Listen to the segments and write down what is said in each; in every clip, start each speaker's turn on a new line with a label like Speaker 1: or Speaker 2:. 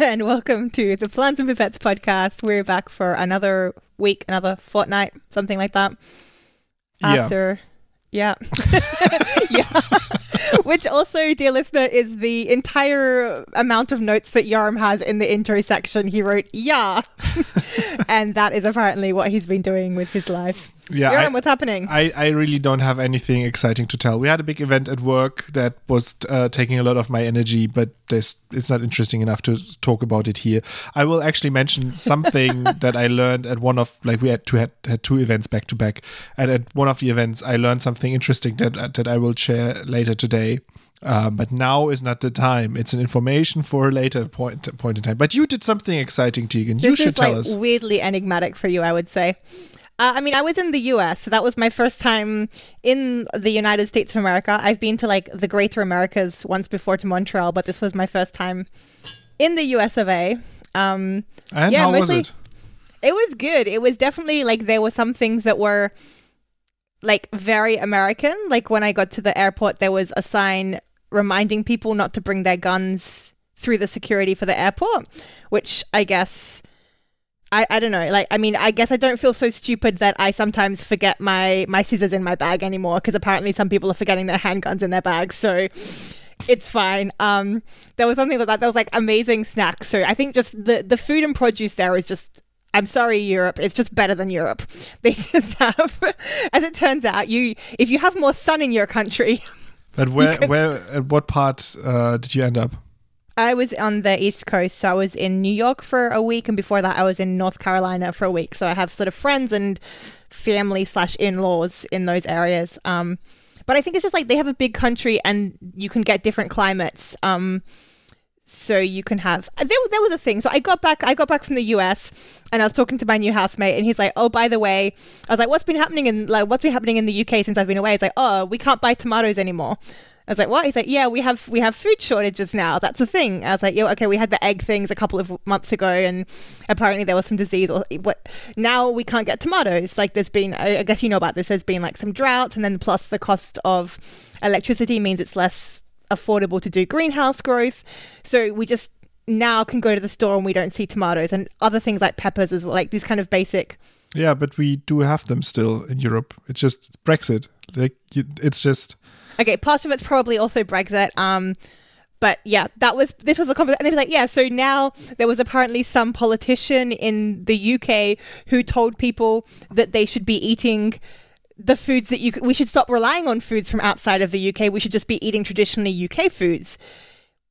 Speaker 1: And welcome to the Plants and Pipettes podcast. We're back for another week, another fortnight, something like that. After, yeah, yeah. Which also, dear listener, is the entire amount of notes that Yoram has in the intro section. He wrote, yeah. and that is apparently what he's been doing with his life.
Speaker 2: Yeah, I-
Speaker 1: what's happening?
Speaker 2: I, I really don't have anything exciting to tell. We had a big event at work that was uh, taking a lot of my energy, but this it's not interesting enough to talk about it here. I will actually mention something that I learned at one of like we had two had, had two events back to back, and at one of the events I learned something interesting that that I will share later today. Um, but now is not the time. It's an information for a later point point in time. But you did something exciting, Tegan. You should
Speaker 1: is
Speaker 2: tell
Speaker 1: like
Speaker 2: us.
Speaker 1: weirdly enigmatic for you, I would say. Uh, I mean, I was in the US, so that was my first time in the United States of America. I've been to like the Greater Americas once before to Montreal, but this was my first time in the US of A. Um,
Speaker 2: and
Speaker 1: yeah,
Speaker 2: how was it?
Speaker 1: it was good. It was definitely like there were some things that were like very American. Like when I got to the airport, there was a sign reminding people not to bring their guns through the security for the airport, which I guess. I, I don't know. Like, I mean, I guess I don't feel so stupid that I sometimes forget my, my scissors in my bag anymore because apparently some people are forgetting their handguns in their bags. So it's fine. Um, there was something like that. There was like amazing snacks. So I think just the, the food and produce there is just I'm sorry, Europe. It's just better than Europe. They just have, as it turns out, you if you have more sun in your country.
Speaker 2: But where, where, at what part uh, did you end up?
Speaker 1: I was on the East Coast, so I was in New York for a week, and before that, I was in North Carolina for a week. So I have sort of friends and family slash in laws in those areas. Um, but I think it's just like they have a big country, and you can get different climates. Um, so you can have there, there was a thing so i got back i got back from the us and i was talking to my new housemate and he's like oh by the way i was like what's been happening in like what's been happening in the uk since i've been away he's like oh we can't buy tomatoes anymore I was like, "What?" He's like, "Yeah, we have we have food shortages now. That's the thing." I was like, "Yeah, okay, we had the egg things a couple of months ago, and apparently there was some disease. Or what? Now we can't get tomatoes. Like, there's been, I guess you know about this. There's been like some drought, and then plus the cost of electricity means it's less affordable to do greenhouse growth. So we just now can go to the store and we don't see tomatoes and other things like peppers as well, like these kind of basic.
Speaker 2: Yeah, but we do have them still in Europe. It's just Brexit. Like it's just
Speaker 1: Okay, part of it's probably also Brexit. Um, but yeah, that was this was a conversation, and was like, yeah. So now there was apparently some politician in the UK who told people that they should be eating the foods that you we should stop relying on foods from outside of the UK. We should just be eating traditionally UK foods.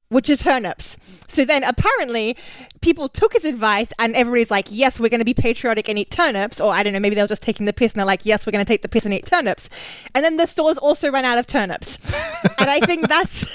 Speaker 1: Which is turnips. So then apparently people took his advice and everybody's like, yes, we're going to be patriotic and eat turnips. Or I don't know, maybe they were just taking the piss and they're like, yes, we're going to take the piss and eat turnips. And then the stores also ran out of turnips. and I think that's.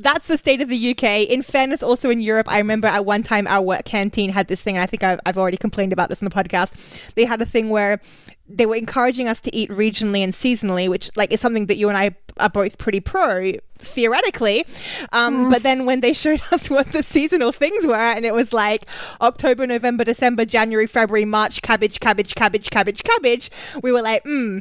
Speaker 1: That's the state of the UK. In fairness, also in Europe, I remember at one time our work canteen had this thing, and I think I've, I've already complained about this in the podcast. They had a thing where they were encouraging us to eat regionally and seasonally, which like is something that you and I are both pretty pro theoretically. Um, But then when they showed us what the seasonal things were, and it was like October, November, December, January, February, March, cabbage, cabbage, cabbage, cabbage, cabbage, we were like, hmm,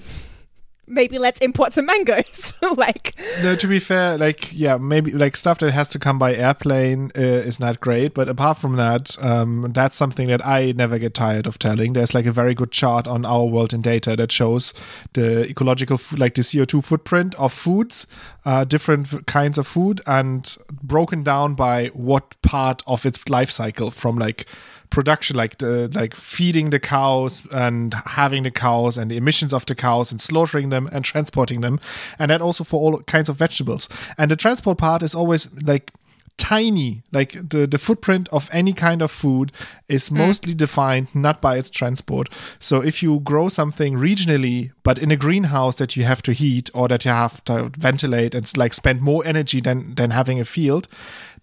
Speaker 1: maybe let's import some mangoes. like,
Speaker 2: no. To be fair, like yeah, maybe like stuff that has to come by airplane uh, is not great. But apart from that, um, that's something that I never get tired of telling. There's like a very good chart on our world in data that shows the ecological, like the CO2 footprint of foods, uh, different kinds of food, and broken down by what part of its life cycle from like production like the like feeding the cows and having the cows and the emissions of the cows and slaughtering them and transporting them. And that also for all kinds of vegetables. And the transport part is always like tiny like the the footprint of any kind of food is mm. mostly defined not by its transport. So if you grow something regionally but in a greenhouse that you have to heat or that you have to ventilate and like spend more energy than than having a field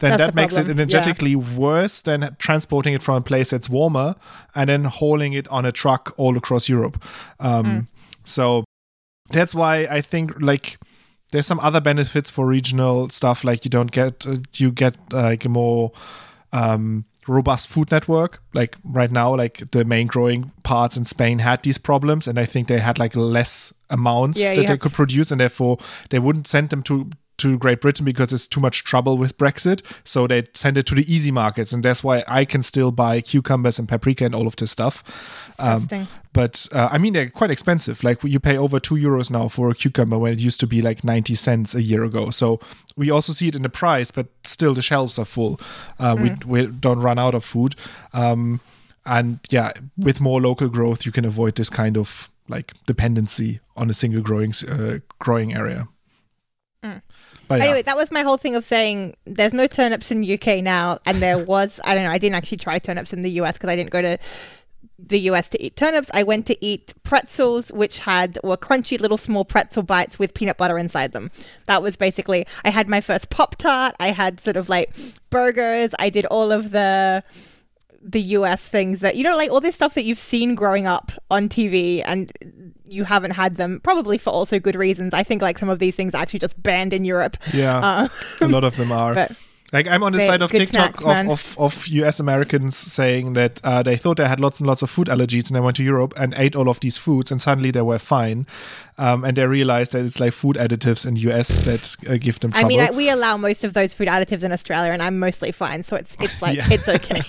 Speaker 2: then
Speaker 1: That's
Speaker 2: that makes it
Speaker 1: problem, yeah.
Speaker 2: energetically worse than transporting it from a place that's warmer and then hauling it on a truck all across Europe. Um,
Speaker 1: Mm.
Speaker 2: So that's why I think like there's some other benefits for regional stuff. Like you don't get uh, you get like a more um, robust food network. Like right now, like the main growing parts in Spain had these problems, and I think they had like less amounts
Speaker 1: Yeah,
Speaker 2: that they
Speaker 1: have-
Speaker 2: could produce, and therefore they wouldn't send them to to Great Britain because it's too much trouble with Brexit. So they send it to the easy markets, and that's why I can still buy cucumbers and paprika and all of this stuff. Um, but uh, I mean, they're quite expensive. Like you pay over two euros now for a cucumber when it used to be like 90 cents a year ago. So we also see it in the price, but still the shelves are full. Uh, mm. we, we don't run out of food. Um, and yeah, with more local growth, you can avoid this kind of like dependency on a single growing uh, growing area.
Speaker 1: Mm. But, yeah. Anyway, that was my whole thing of saying there's no turnips in UK now, and there was I don't know. I didn't actually try turnips in the US because I didn't go to the US to eat turnips. I went to eat pretzels, which had were crunchy little small pretzel bites with peanut butter inside them. That was basically I had my first pop tart. I had sort of like burgers. I did all of the the US things that you know, like all this stuff that you've seen growing up on TV and you haven't had them, probably for also good reasons. I think like some of these things are actually just banned in Europe.
Speaker 2: Yeah, uh, a lot of them are. But, like I'm on the side of TikTok snacks, of, of, of, US Americans saying that uh, they thought they had lots and lots of food allergies and they went to Europe and ate all of these foods and suddenly they were fine. Um, and they realized that it's like food additives in US that uh, give them trouble.
Speaker 1: I mean, I, we allow most of those food additives in Australia and I'm mostly fine. So it's it's like, yeah. it's okay.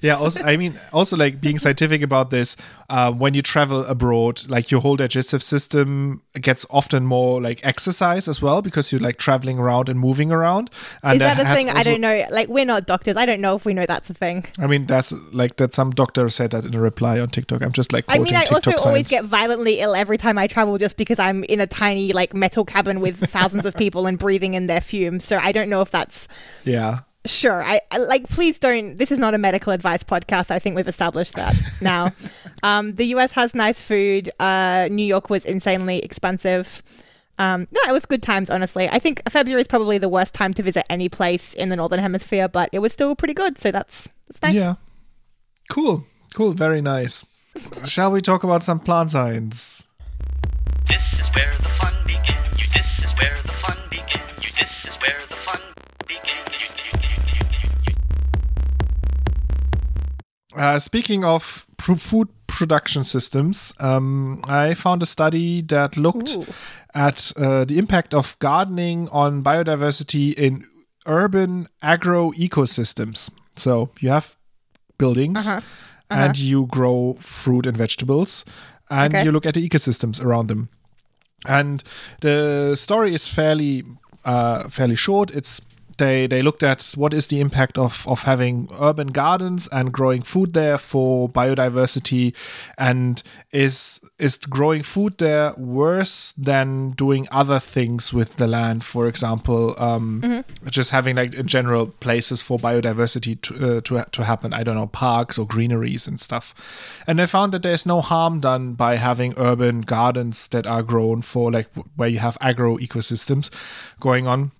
Speaker 2: yeah. Also, I mean, also like being scientific about this, uh, when you travel abroad, like your whole digestive system gets often more like exercise as well because you're like traveling around and moving around. And
Speaker 1: Is that a thing? Also, I don't know. Like we're not doctors. I don't know if we know that's a thing.
Speaker 2: I mean, that's like that. Some doctor said that in a reply on TikTok. I'm just like. I mean, I TikTok also
Speaker 1: science. always get violently ill every time I travel, just because I'm in a tiny like metal cabin with thousands of people and breathing in their fumes. So I don't know if that's.
Speaker 2: Yeah.
Speaker 1: Sure. I, I like. Please don't. This is not a medical advice podcast. I think we've established that now. um, the U.S. has nice food. Uh, New York was insanely expensive. Um, no, it was good times, honestly. I think February is probably the worst time to visit any place in the Northern Hemisphere, but it was still pretty good, so that's, that's nice.
Speaker 2: Yeah. Cool. Cool. Very nice. Shall we talk about some plant science? This is where the fun begins. This is where the fun begins. This is where the fun begins. Uh, speaking of food production systems, um, I found a study that looked Ooh. at uh, the impact of gardening on biodiversity in urban agro ecosystems. So you have buildings uh-huh. Uh-huh. and you grow fruit and vegetables, and okay. you look at the ecosystems around them. And the story is fairly uh, fairly short. It's they they looked at what is the impact of of having urban gardens and growing food there for biodiversity, and is is growing food there worse than doing other things with the land? For example, um, mm-hmm. just having like in general places for biodiversity to, uh, to to happen. I don't know parks or greeneries and stuff. And they found that there's no harm done by having urban gardens that are grown for like where you have agro ecosystems going on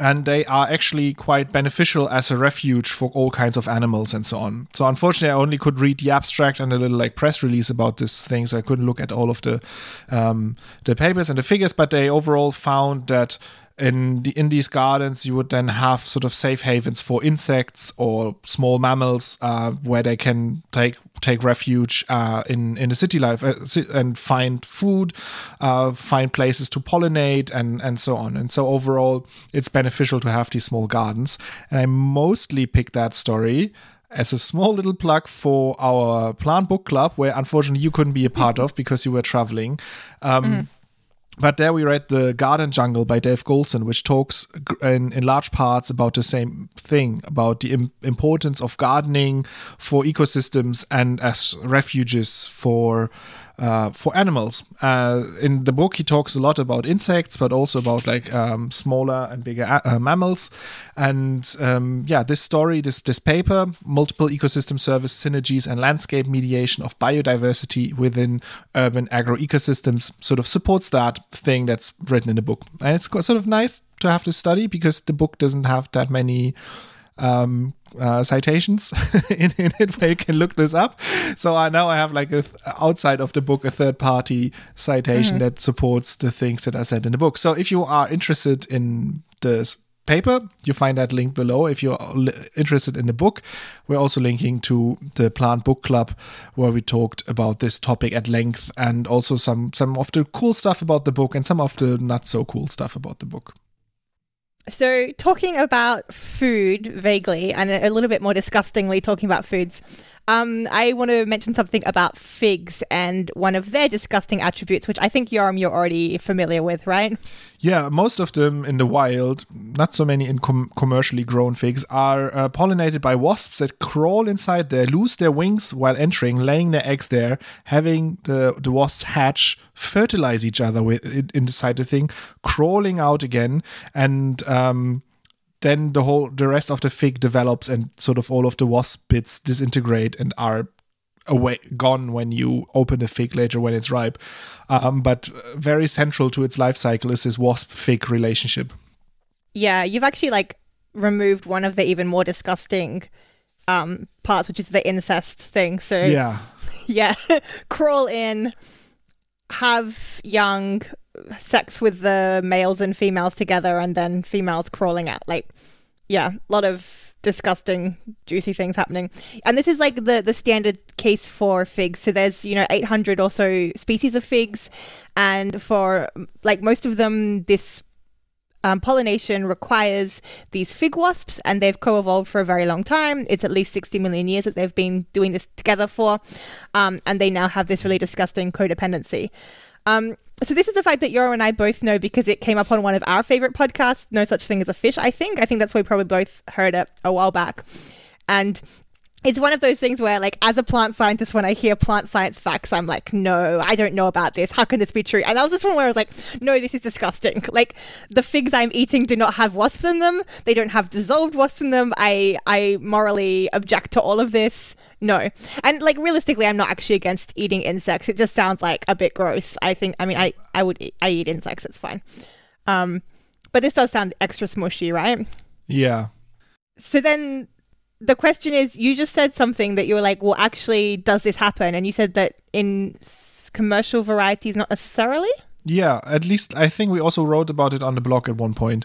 Speaker 2: and they are actually quite beneficial as a refuge for all kinds of animals and so on. So unfortunately, I only could read the abstract and a little like press release about this thing, so I couldn't look at all of the um, the papers and the figures. But they overall found that in the, in these gardens you would then have sort of safe havens for insects or small mammals uh, where they can take take refuge uh, in in the city life uh, and find food, uh, find places to pollinate and and so on. And so overall, it's beneficial to have these small gardens. And I mostly picked that story as a small little plug for our plant book club, where unfortunately you couldn't be a part of because you were traveling. Um, mm-hmm but there we read The Garden Jungle by Dave Goulson, which talks in, in large parts about the same thing about the Im- importance of gardening for ecosystems and as refuges for uh, for animals. Uh, in the book, he talks a lot about insects, but also about like um, smaller and bigger uh, mammals. And um, yeah, this story, this this paper, multiple ecosystem service synergies and landscape mediation of biodiversity within urban agro ecosystems, sort of supports that thing that's written in the book. And it's sort of nice to have this study because the book doesn't have that many um, uh, citations in, in, it where you can look this up. So I now I have like a th- outside of the book a third party citation mm-hmm. that supports the things that I said in the book. So if you are interested in this paper, you find that link below. If you're interested in the book, we're also linking to the Plant Book Club where we talked about this topic at length and also some some of the cool stuff about the book and some of the not so cool stuff about the book.
Speaker 1: So, talking about food vaguely and a little bit more disgustingly talking about foods, um, I want to mention something about figs and one of their disgusting attributes, which I think Yoram you're already familiar with, right?
Speaker 2: Yeah, most of them in the wild, not so many in com- commercially grown figs, are uh, pollinated by wasps that crawl inside there, lose their wings while entering, laying their eggs there, having the, the wasps hatch, fertilize each other with inside the thing, crawling out again, and um, then the whole the rest of the fig develops and sort of all of the wasp bits disintegrate and are away gone when you open the fig later when it's ripe. Um, but very central to its life cycle is this wasp fig relationship.
Speaker 1: Yeah you've actually like removed one of the even more disgusting um, parts which is the incest thing. So
Speaker 2: yeah.
Speaker 1: yeah crawl in have young sex with the males and females together and then females crawling out. Like, yeah, a lot of disgusting, juicy things happening. And this is like the, the standard case for figs. So there's, you know, 800 or so species of figs. And for like most of them, this um, pollination requires these fig wasps, and they've co evolved for a very long time. It's at least 60 million years that they've been doing this together for, um, and they now have this really disgusting codependency. Um, so this is a fact that Yoram and I both know because it came up on one of our favorite podcasts, No Such Thing as a Fish, I think. I think that's why we probably both heard it a while back. And it's one of those things where, like, as a plant scientist, when I hear plant science facts, I'm like, no, I don't know about this. How can this be true? And that was this one where I was like, no, this is disgusting. Like, the figs I'm eating do not have wasps in them. They don't have dissolved wasps in them. I, I morally object to all of this. No. And like realistically, I'm not actually against eating insects. It just sounds like a bit gross. I think. I mean, I I would eat, I eat insects. It's fine. Um, but this does sound extra smushy, right?
Speaker 2: Yeah.
Speaker 1: So then the question is, you just said something that you were like, well, actually, does this happen? And you said that in commercial varieties, not necessarily.
Speaker 2: Yeah, at least I think we also wrote about it on the blog at one point,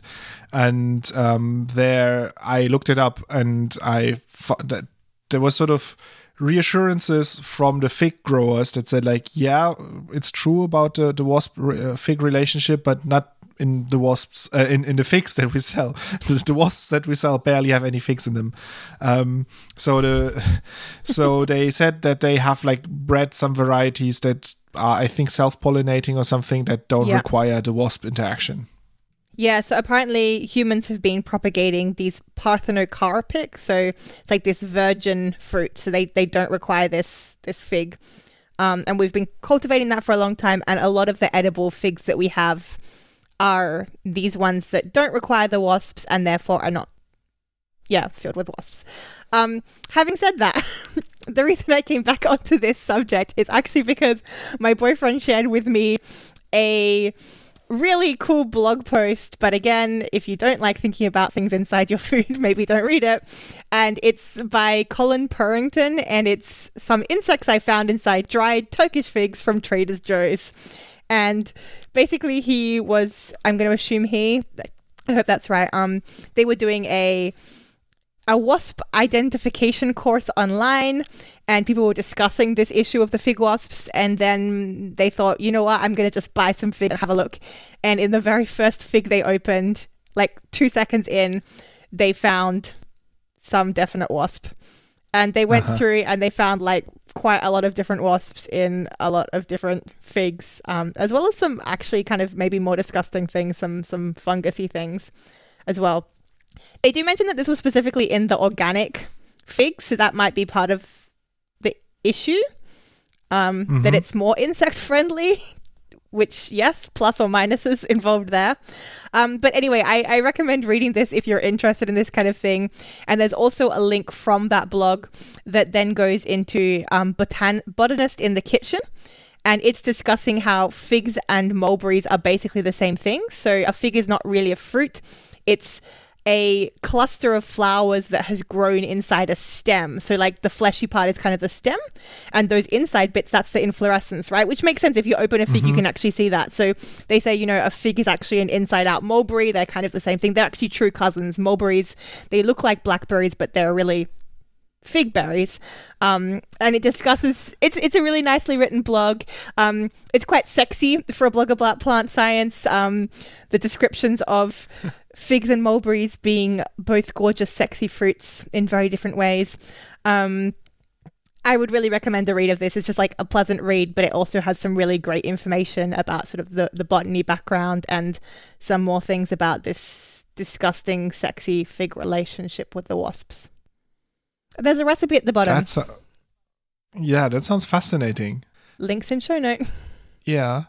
Speaker 2: and um, there I looked it up and I that there was sort of reassurances from the fig growers that said like yeah it's true about the, the wasp uh, fig relationship but not in the wasps uh, in, in the figs that we sell. The, the, wasps that we sell barely have any figs in them. Um, so the so they said that they have like bred some varieties that are i think self-pollinating or something that don't yeah. require the wasp interaction
Speaker 1: yeah, so apparently humans have been propagating these parthenocarpic, so it's like this virgin fruit. So they, they don't require this this fig. Um, and we've been cultivating that for a long time, and a lot of the edible figs that we have are these ones that don't require the wasps and therefore are not, yeah, filled with wasps. Um, having said that, the reason I came back onto this subject is actually because my boyfriend shared with me a really cool blog post. But again, if you don't like thinking about things inside your food, maybe don't read it. And it's by Colin Purrington, and it's some insects I found inside dried Turkish figs from Trader Joe's. And basically, he was, I'm going to assume he, I hope that's right. Um, they were doing a a wasp identification course online and people were discussing this issue of the fig wasps and then they thought you know what? I'm going to just buy some fig and have a look. And in the very first fig they opened like two seconds in they found some definite wasp and they went uh-huh. through and they found like quite a lot of different wasps in a lot of different figs um, as well as some actually kind of maybe more disgusting things some some fungusy things as well they do mention that this was specifically in the organic figs, so that might be part of the issue. Um, mm-hmm. That it's more insect friendly, which, yes, plus or minuses involved there. Um, but anyway, I, I recommend reading this if you're interested in this kind of thing. And there's also a link from that blog that then goes into um, botan- Botanist in the Kitchen and it's discussing how figs and mulberries are basically the same thing. So a fig is not really a fruit; it's a cluster of flowers that has grown inside a stem. So, like the fleshy part is kind of the stem, and those inside bits, that's the inflorescence, right? Which makes sense. If you open a fig, mm-hmm. you can actually see that. So, they say, you know, a fig is actually an inside out mulberry. They're kind of the same thing. They're actually true cousins. Mulberries, they look like blackberries, but they're really fig berries um, and it discusses it's it's a really nicely written blog um, it's quite sexy for a blog about plant science um, the descriptions of figs and mulberries being both gorgeous, sexy fruits in very different ways. Um, I would really recommend a read of this. It's just like a pleasant read, but it also has some really great information about sort of the, the botany background and some more things about this disgusting, sexy fig relationship with the wasps. There's a recipe at the bottom.
Speaker 2: That's a, yeah, that sounds fascinating.
Speaker 1: Links in show note.
Speaker 2: Yeah.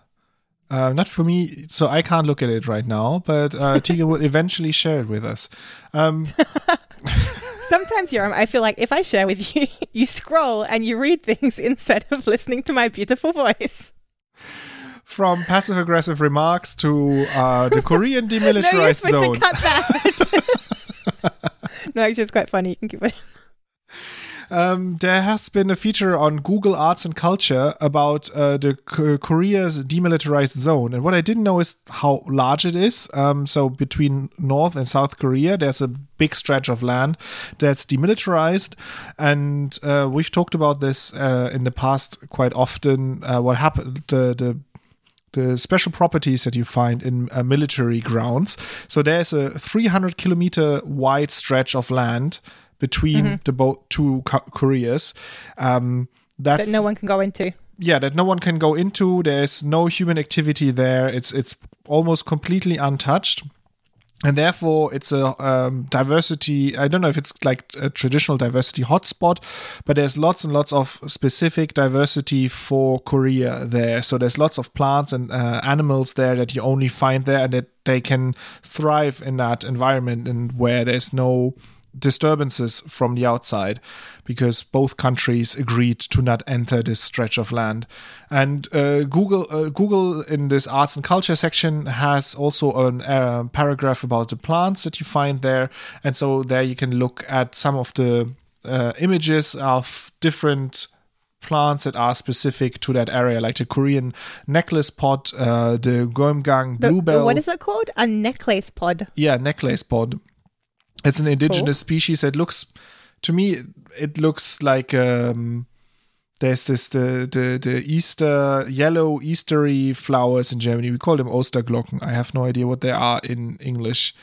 Speaker 2: Uh, not for me, so I can't look at it right now, but uh, Tegan will eventually share it with us. Um,
Speaker 1: Sometimes, Yoram, I feel like if I share with you, you scroll and you read things instead of listening to my beautiful voice.
Speaker 2: From passive aggressive remarks to uh, the Korean demilitarized
Speaker 1: no,
Speaker 2: zone.
Speaker 1: To cut that. no, actually, it's quite funny. You can keep it.
Speaker 2: Um, there has been a feature on Google Arts and Culture about uh, the K- Korea's demilitarized zone, and what I didn't know is how large it is. Um, so between North and South Korea, there's a big stretch of land that's demilitarized, and uh, we've talked about this uh, in the past quite often. Uh, what happened? The the the special properties that you find in uh, military grounds. So there's a 300 kilometer wide stretch of land between mm-hmm. the both two co- Koreas. Um,
Speaker 1: that's that no one can go into.
Speaker 2: Yeah, that no one can go into. There's no human activity there. It's it's almost completely untouched and therefore it's a um, diversity i don't know if it's like a traditional diversity hotspot but there's lots and lots of specific diversity for korea there so there's lots of plants and uh, animals there that you only find there and that they can thrive in that environment and where there's no disturbances from the outside because both countries agreed to not enter this stretch of land. And uh, Google, uh, Google in this arts and culture section has also a uh, paragraph about the plants that you find there, and so there you can look at some of the uh, images of different plants that are specific to that area, like the Korean necklace pod, uh, the Geumgang bluebell.
Speaker 1: what is it called? A necklace pod.
Speaker 2: Yeah, necklace pod. It's an indigenous cool. species that looks, to me, it looks like um, there's this the the the Easter yellow Eastery flowers in Germany. We call them Osterglocken. I have no idea what they are in English.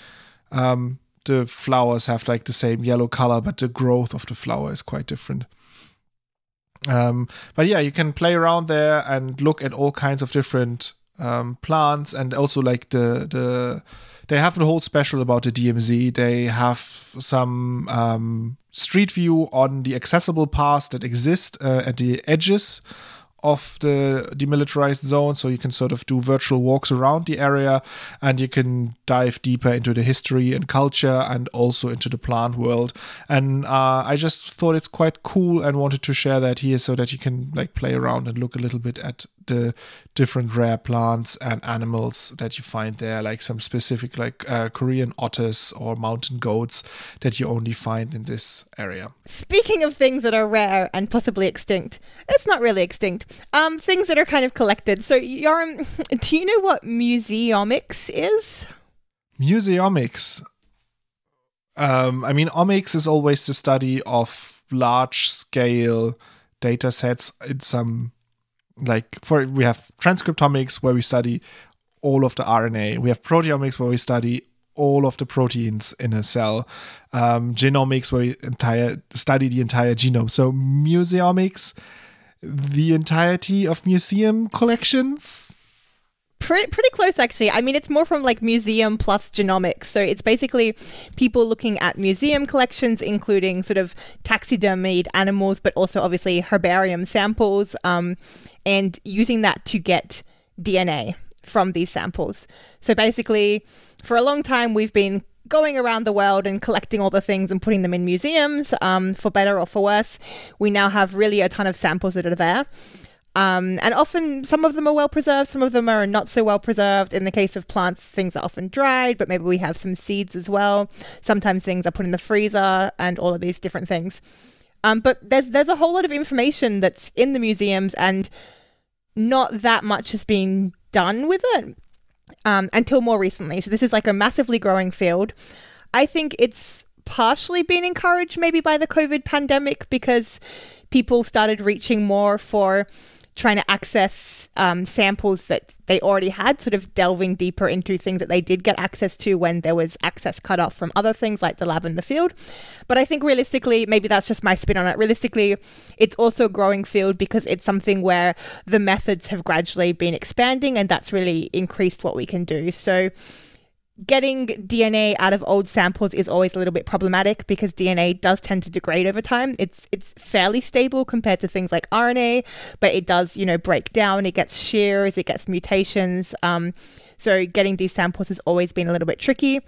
Speaker 2: Um, the flowers have like the same yellow color, but the growth of the flower is quite different. Um, but yeah, you can play around there and look at all kinds of different um, plants and also like the the they have a whole special about the DMZ. They have some um, street view on the accessible paths that exist uh, at the edges of the demilitarized zone so you can sort of do virtual walks around the area and you can dive deeper into the history and culture and also into the plant world and uh, i just thought it's quite cool and wanted to share that here so that you can like play around and look a little bit at the different rare plants and animals that you find there, like some specific like uh, Korean otters or mountain goats that you only find in this area.
Speaker 1: Speaking of things that are rare and possibly extinct, it's not really extinct. Um, things that are kind of collected. So, Yoram, do you know what museomics is?
Speaker 2: Museomics. Um, I mean, omics is always the study of large scale data sets in some like for we have transcriptomics where we study all of the RNA. We have proteomics where we study all of the proteins in a cell. Um, genomics where we entire study the entire genome. So museomics, the entirety of museum collections.
Speaker 1: Pretty, pretty close actually. I mean, it's more from like museum plus genomics. So it's basically people looking at museum collections, including sort of taxidermied animals, but also obviously herbarium samples. Um, and using that to get DNA from these samples. So basically, for a long time, we've been going around the world and collecting all the things and putting them in museums, um, for better or for worse. We now have really a ton of samples that are there. Um, and often, some of them are well preserved, some of them are not so well preserved. In the case of plants, things are often dried, but maybe we have some seeds as well. Sometimes things are put in the freezer, and all of these different things. Um, but there's there's a whole lot of information that's in the museums, and not that much has been done with it um, until more recently. So this is like a massively growing field. I think it's partially been encouraged maybe by the COVID pandemic because people started reaching more for trying to access um, samples that they already had, sort of delving deeper into things that they did get access to when there was access cut off from other things like the lab and the field. But I think realistically, maybe that's just my spin on it. Realistically, it's also a growing field because it's something where the methods have gradually been expanding and that's really increased what we can do. So, getting DNA out of old samples is always a little bit problematic because DNA does tend to degrade over time. It's it's fairly stable compared to things like RNA, but it does you know break down. It gets shears, it gets mutations. Um, so getting these samples has always been a little bit tricky.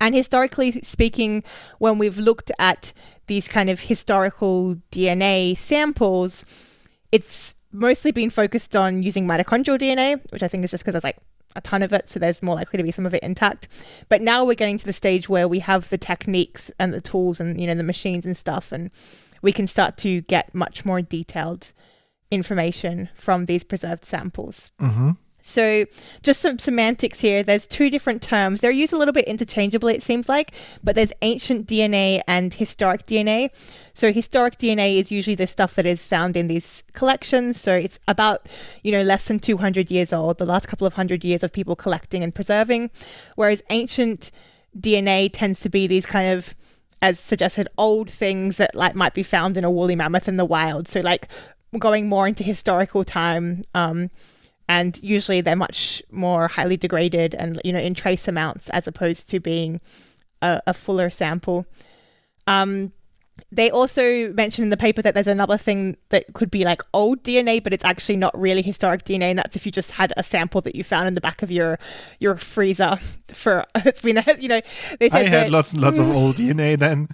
Speaker 1: And historically speaking, when we've looked at these kind of historical DNA samples, it's mostly been focused on using mitochondrial DNA, which I think is just because there's like a ton of it, so there's more likely to be some of it intact. But now we're getting to the stage where we have the techniques and the tools and you know the machines and stuff, and we can start to get much more detailed information from these preserved samples.
Speaker 2: Mm-hmm.
Speaker 1: So, just some semantics here. There's two different terms. They're used a little bit interchangeably, it seems like, but there's ancient DNA and historic DNA. So, historic DNA is usually the stuff that is found in these collections. So, it's about, you know, less than 200 years old, the last couple of hundred years of people collecting and preserving. Whereas ancient DNA tends to be these kind of as suggested, old things that like might be found in a woolly mammoth in the wild. So like going more into historical time. Um, and usually they're much more highly degraded and you know in trace amounts as opposed to being a, a fuller sample. Um, they also mention in the paper that there's another thing that could be like old DNA, but it's actually not really historic DNA, and that's if you just had a sample that you found in the back of your your freezer for it's been you know
Speaker 2: they said I had that, lots and lots of old DNA then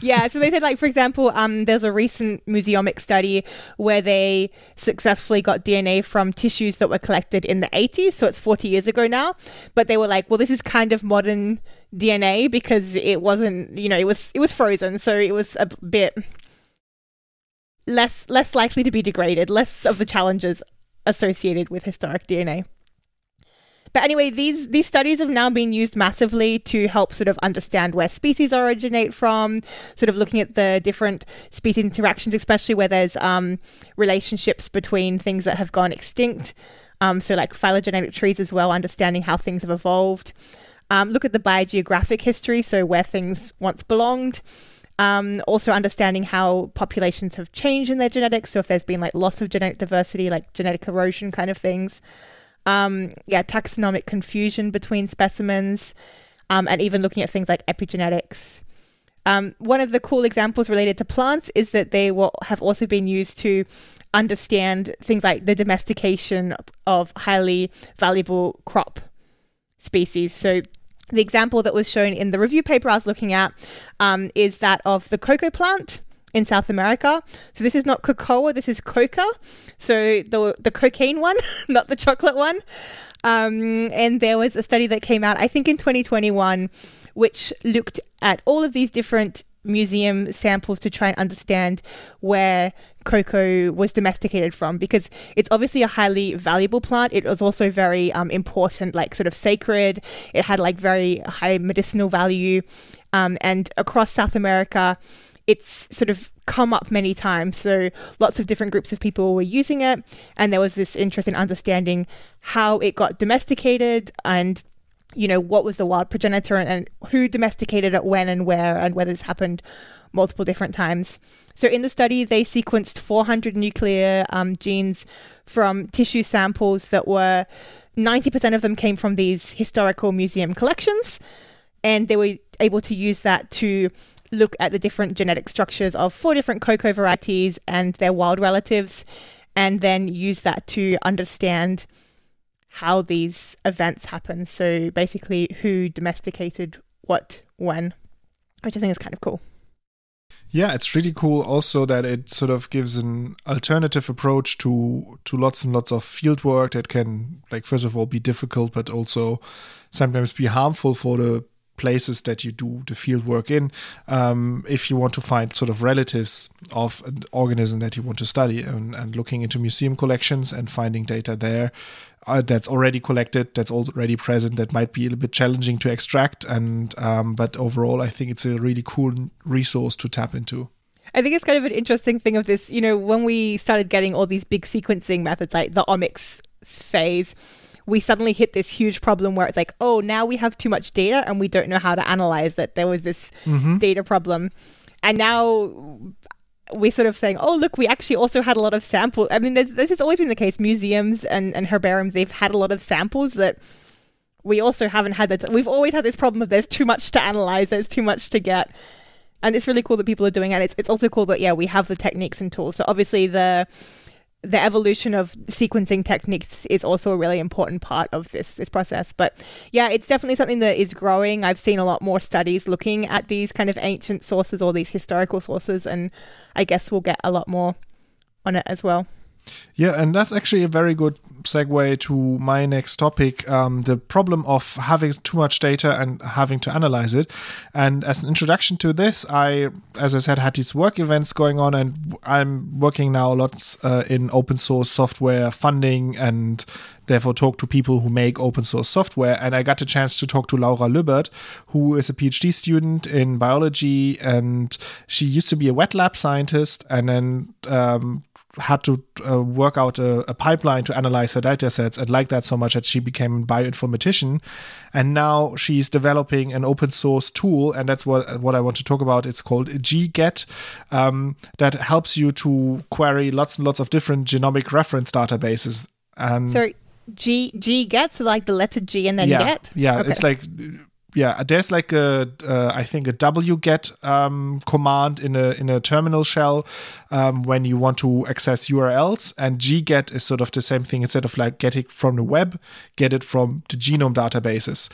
Speaker 1: yeah, so they said, like, for example, um, there's a recent museomic study where they successfully got DNA from tissues that were collected in the 80s, so it's 40 years ago now. But they were like, well, this is kind of modern DNA because it wasn't, you know, it was it was frozen, so it was a bit less less likely to be degraded, less of the challenges associated with historic DNA. But anyway, these these studies have now been used massively to help sort of understand where species originate from, sort of looking at the different species interactions, especially where there's um, relationships between things that have gone extinct. Um, so like phylogenetic trees as well, understanding how things have evolved. Um, look at the biogeographic history, so where things once belonged. Um, also understanding how populations have changed in their genetics. So if there's been like loss of genetic diversity, like genetic erosion kind of things. Um, yeah, taxonomic confusion between specimens, um, and even looking at things like epigenetics. Um, one of the cool examples related to plants is that they will have also been used to understand things like the domestication of highly valuable crop species. So the example that was shown in the review paper I was looking at um, is that of the cocoa plant in South America. So this is not coca, this is coca. So the the cocaine one, not the chocolate one. Um, and there was a study that came out, I think, in 2021, which looked at all of these different museum samples to try and understand where cocoa was domesticated from because it's obviously a highly valuable plant. It was also very um, important, like sort of sacred. It had like very high medicinal value. Um, and across South America, it's sort of come up many times. So lots of different groups of people were using it, and there was this interest in understanding how it got domesticated and you know what was the wild progenitor and, and who domesticated it when and where and whether this happened multiple different times. So in the study, they sequenced 400 nuclear um, genes from tissue samples that were 90% of them came from these historical museum collections. And they were able to use that to look at the different genetic structures of four different coca varieties and their wild relatives, and then use that to understand how these events happen. So basically, who domesticated what when, which I think is kind of cool.
Speaker 2: Yeah, it's really cool also that it sort of gives an alternative approach to to lots and lots of field work that can like first of all be difficult but also sometimes be harmful for the places that you do the field work in um, if you want to find sort of relatives of an organism that you want to study and, and looking into museum collections and finding data there uh, that's already collected that's already present that might be a little bit challenging to extract and um, but overall i think it's a really cool resource to tap into
Speaker 1: I think it's kind of an interesting thing of this. You know, when we started getting all these big sequencing methods like the omics phase, we suddenly hit this huge problem where it's like, oh, now we have too much data and we don't know how to analyze it. There was this
Speaker 2: Mm-hmm.
Speaker 1: data problem. And now we're sort of saying, oh, look, we actually also had a lot of samples. I mean, there's, this has always been the case. Museums and, and herbariums, they've had a lot of samples that we also haven't had that. We've always had this problem of there's too much to analyze, there's too much to get. And it's really cool that people are doing it. It's, it's also cool that, yeah, we have the techniques and tools. So obviously the the evolution of sequencing techniques is also a really important part of this this process. But yeah, it's definitely something that is growing. I've seen a lot more studies looking at these kind of ancient sources or these historical sources, and I guess we'll get a lot more on it as well.
Speaker 2: Yeah, and that's actually a very good segue to my next topic um, the problem of having too much data and having to analyze it. And as an introduction to this, I, as I said, had these work events going on, and I'm working now lots uh, in open source software funding and therefore talk to people who make open source software. And I got the chance to talk to Laura Luebbert, who is a PhD student in biology, and she used to be a wet lab scientist and then um, had to uh, work out a, a, pipeline to analyze her data sets and liked that so much that she became a bioinformatician. And now she's developing an open source tool, and that's what what I want to talk about. It's called GGET, um, that helps you to query lots and lots of different genomic reference databases. And
Speaker 1: Sorry, G G get so like the letter G and then
Speaker 2: yeah,
Speaker 1: get.
Speaker 2: Yeah,
Speaker 1: Okay.
Speaker 2: it's like yeah, there's like a uh, I think a wget um, command in a in a terminal shell um, when you want to access URLs, and gget is sort of the same thing. Instead of like getting from the web, get it from the genome databases.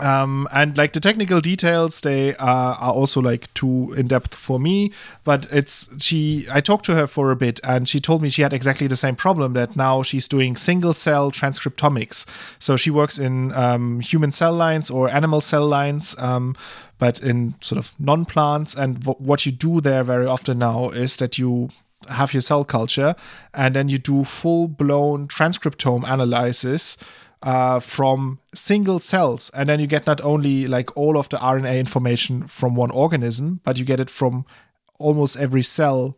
Speaker 2: Um, and like the technical details, they are, are also like too in depth for me. But it's she. I talked to her for a bit, and she told me she had exactly the same problem. That now she's doing single cell transcriptomics. So she works in um, human cell lines or animal cell lines, um, but in sort of non plants. And w- what you do there very often now is that you have your cell culture, and then you do full blown transcriptome analysis uh, from single cells. And then you get not only like all of the RNA information from one organism, but you get it from almost every cell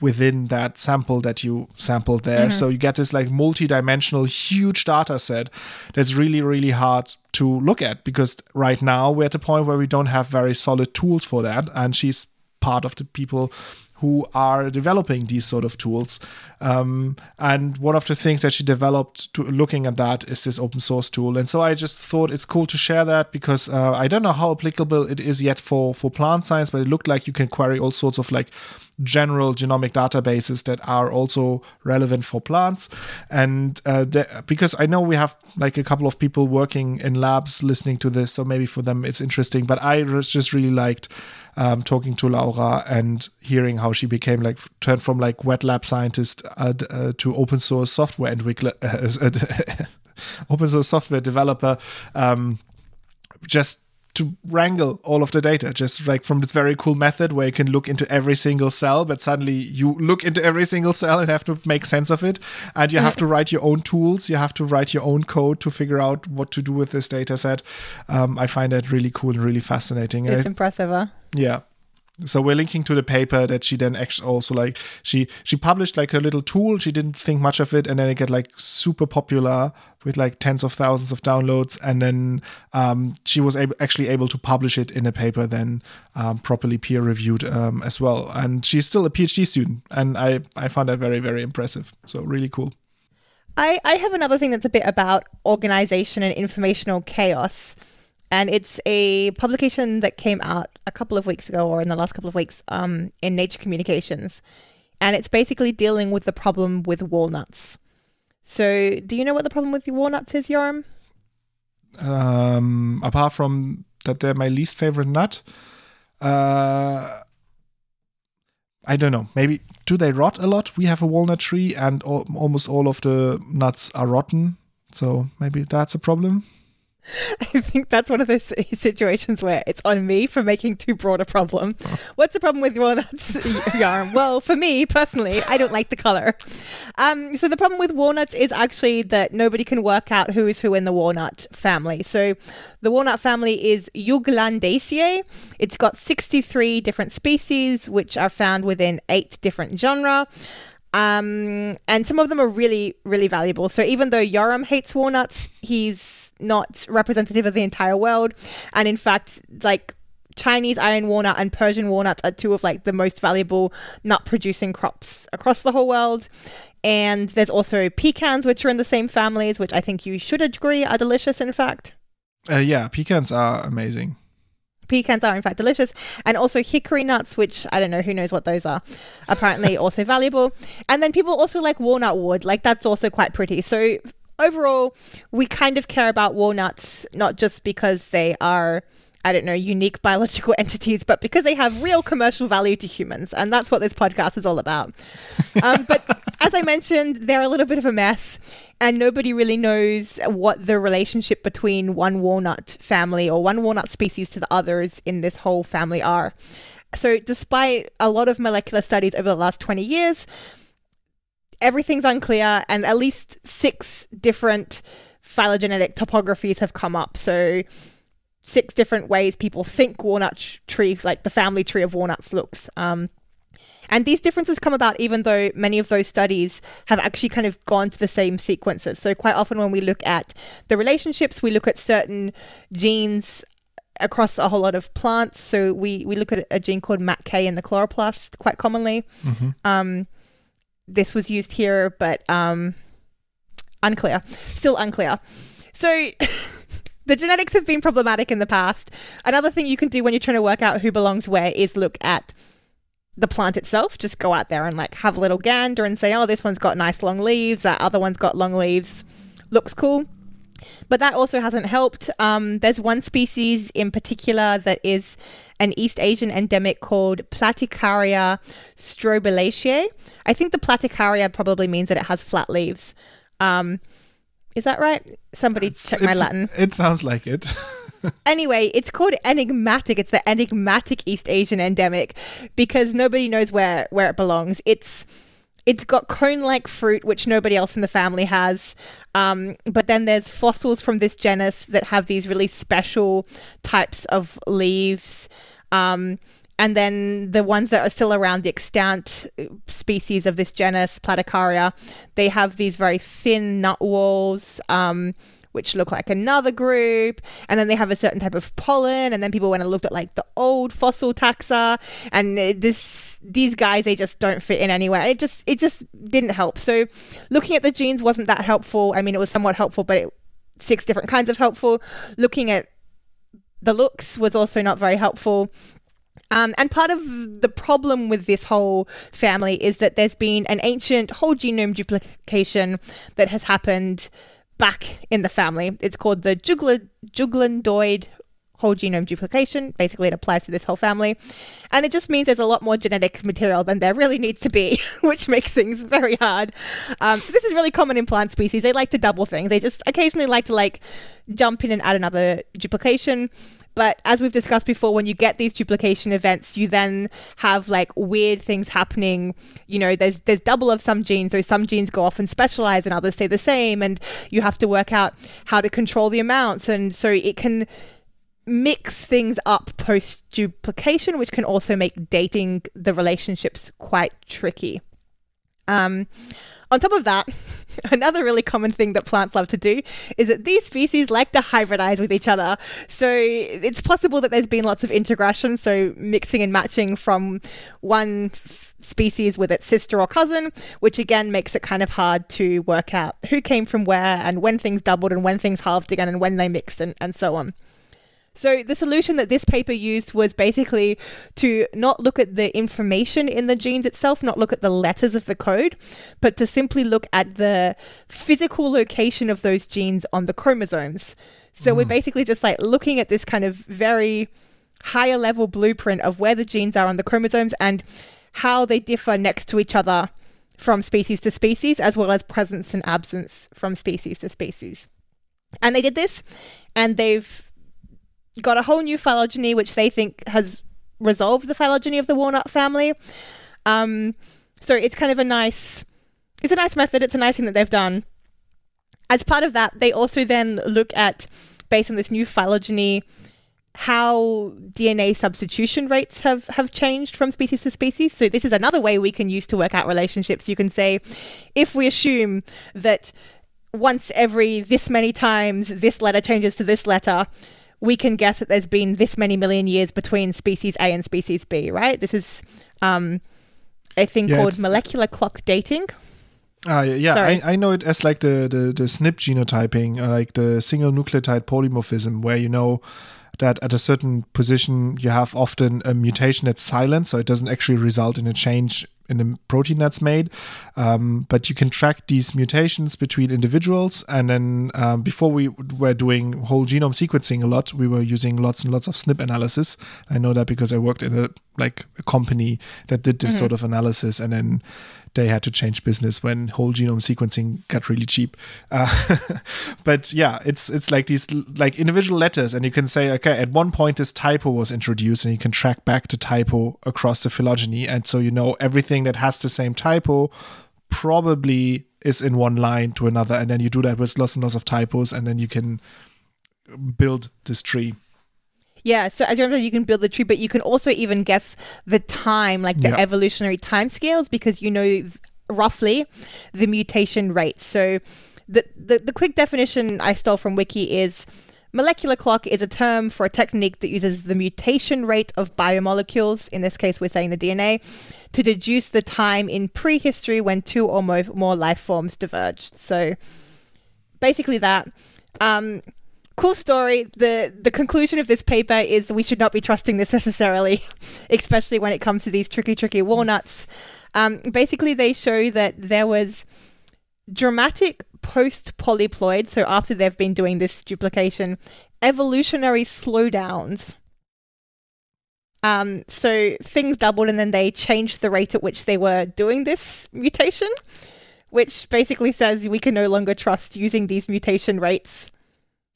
Speaker 2: within that sample that you sampled there. So you get this like multi-dimensional huge data set that's really, really hard to look at because right now we're at a point where we don't have very solid tools for that. And she's part of the people who are developing these sort of tools. Um, and one of the things that she developed to looking at that is this open source tool. And so I just thought it's cool to share that because uh, I don't know how applicable it is yet for for plant science, but it looked like you can query all sorts of like general genomic databases that are also relevant for plants. And uh, the, because I know we have like a couple of people working in labs listening to this, so maybe for them it's interesting. But I just really liked um, talking to Laura and hearing how she became like turned from like wet lab scientist uh, uh, to open source software entwickler, uh, open source software developer. Um, just to wrangle all of the data just like from this very cool method where you can look into every single cell but suddenly you look into every single cell and have to make sense of it and you have to write your own tools you have to write your own code to figure out what to do with this data set um, i find that really cool and really fascinating And I
Speaker 1: It's impressive, huh?
Speaker 2: yeah. So we're linking to the paper that she then actually also like she she published like a little tool. She didn't think much of it, and then it got like super popular with like tens of thousands of downloads. And then um, she was able, actually able to publish it in a paper, then um, properly peer reviewed um, as well. And she's still a PhD student, and I I found that very very impressive. So really cool.
Speaker 1: I, I have another thing that's a bit about organization and informational chaos. And it's a publication that came out a couple of weeks ago or in the last couple of weeks um, in Nature Communications. And it's basically dealing with the problem with walnuts. So, do you know what the problem with the walnuts is, Yoram?
Speaker 2: Um, apart from that, they're my least favorite nut. Uh, I don't know. Maybe do they rot a lot? We have a walnut tree, and al- almost all of the nuts are rotten. So maybe that's a problem.
Speaker 1: I think that's one of those situations where it's on me for making too broad a problem. What's the problem with walnuts Yoram? Well, for me personally, I don't like the color. Um, so the problem with walnuts is actually that nobody can work out who is who in the walnut family. So the walnut family is Juglandaceae. It's got 63 different species, which are found within eight different genera. Um, and some of them are really, really valuable. So even though Yoram hates walnuts, he's not representative of the entire world. And in fact, like Chinese iron walnut and Persian walnuts are two of like the most valuable nut producing crops across the whole world. And there's also pecans, which are in the same families, which I think you should agree are delicious, in fact.
Speaker 2: Uh, yeah, pecans are amazing.
Speaker 1: Pecans are in fact delicious, and also hickory nuts, which I don't know who knows what those are. Apparently, also valuable. And then people also like walnut wood, like that's also quite pretty. So overall, we kind of care about walnuts not just because they are, I don't know, unique biological entities, but because they have real commercial value to humans. And that's what this podcast is all about. Um, but as I mentioned, they're a little bit of a mess, and nobody really knows what the relationship between one walnut family or one walnut species to the others in this whole family are. So, despite a lot of molecular studies over the last 20 years, everything's unclear, and at least six different phylogenetic topologies have come up. So, six different ways people think walnut tree, like the family tree of walnuts, looks. Um, and these differences come about even though many of those studies have actually kind of gone to the same sequences. So, quite often when we look at the relationships, we look at certain genes across a whole lot of plants. So, we, we look at a gene called MATK in the chloroplast quite commonly. Mm-hmm. Um, this was used here, but um, unclear. Still unclear. So the genetics have been problematic in the past. Another thing you can do when you're trying to work out who belongs where is look at the plant itself. Just go out there and like have a little gander and say, oh, this one's got nice long leaves, that other one's got long leaves. Looks cool. But that also hasn't helped. Um, there's one species in particular that is an East Asian endemic called Platycarya strobilacea. I think the Platycarya probably means that it has flat leaves. Um, is that right? Somebody it's, check my Latin.
Speaker 2: It sounds like it.
Speaker 1: anyway, it's called enigmatic. It's the enigmatic East Asian endemic because nobody knows where where it belongs. It's it's got cone like fruit, which nobody else in the family has. Um, but then there's fossils from this genus that have these really special types of leaves. Um, and then the ones that are still around, the extant species of this genus, Platycarya, they have these very thin nut walls. Um, which look like another group. And then they have a certain type of pollen. And then people went and looked at like the old fossil taxa, and this these guys they just don't fit in anywhere. It just it just didn't help. So looking at the genes wasn't that helpful. I mean, it was somewhat helpful, but it, six different kinds of helpful. Looking at the looks was also not very helpful. Um, and part of the problem with this whole family is that there's been an ancient whole genome duplication that has happened back in the family. It's called the Jugla- Juglandoid whole genome duplication. Basically, it applies to this whole family. And it just means there's a lot more genetic material than there really needs to be, which makes things very hard. Um, this is really common in plant species. They like to double things. They just occasionally like to like jump in and add another duplication. But as we've discussed before, when you get these duplication events, you then have like weird things happening. You know, there's there's double of some genes, so some genes go off and specialize and others stay the same, and you have to work out how to control the amounts. And so it can mix things up post duplication, which can also make dating the relationships quite tricky. Um, on top of that, another really common thing that plants love to do is that these species like to hybridize with each other. So it's possible that there's been lots of integration, so mixing and matching from one f- species with its sister or cousin, which again makes it kind of hard to work out who came from where and when things doubled and when things halved again and when they mixed and, and so on. So the solution that this paper used was basically to not look at the information in the genes itself, not look at the letters of the code, but to simply look at the physical location of those genes on the chromosomes. So mm. we're basically just like looking at this kind of very higher level blueprint of where the genes are on the chromosomes and how they differ next to each other from species to species, as well as presence and absence from species to species. And they did this, and they've got a whole new phylogeny, which they think has resolved the phylogeny of the walnut family. Um, so it's kind of a nice, it's a nice method. It's a nice thing that they've done. As part of that, they also then look at, based on this new phylogeny, how DNA substitution rates have, have changed from species to species. So, this is another way we can use to work out relationships. You can say, if we assume that once every this many times this letter changes to this letter, we can guess that there's been this many million years between species A and species B, right? This is um, a thing yeah, called molecular clock dating.
Speaker 2: Ah, yeah, I, I know it as like the, the, the SNP genotyping, or like the single nucleotide polymorphism, where you know that at a certain position you have often a mutation that's silent, so it doesn't actually result in a change in the protein that's made. Um, but you can track these mutations between individuals. And then um, before we were doing whole genome sequencing a lot, we were using lots and lots of SNP analysis. I know that because I worked in a like a company that did this mm-hmm. sort of analysis, and then they had to change business when whole genome sequencing got really cheap. Uh, but yeah, it's it's like these like individual letters, and you can say, okay, at one point this typo was introduced, and you can track back the typo across the phylogeny, and so you know everything that has the same typo probably is in one line to another, and then you do that with lots and lots of typos, and then you can build this tree.
Speaker 1: Yeah, so as you remember, you can build the tree, but you can also even guess the time, like the yeah. evolutionary time scales, because you know roughly the mutation rate. So the, the, the quick definition I stole from Wiki is molecular clock is a term for a technique that uses the mutation rate of biomolecules, in this case we're saying the DNA, to deduce the time in prehistory when two or more, more life forms diverged. So basically that. Um, cool story. The the conclusion of this paper is we should not be trusting this necessarily, especially when it comes to these tricky, tricky walnuts. Um, basically, they show that there was dramatic post polyploid, so after they've been doing this duplication, evolutionary slowdowns. Um, so things doubled, and then they changed the rate at which they were doing this mutation, which basically says we can no longer trust using these mutation rates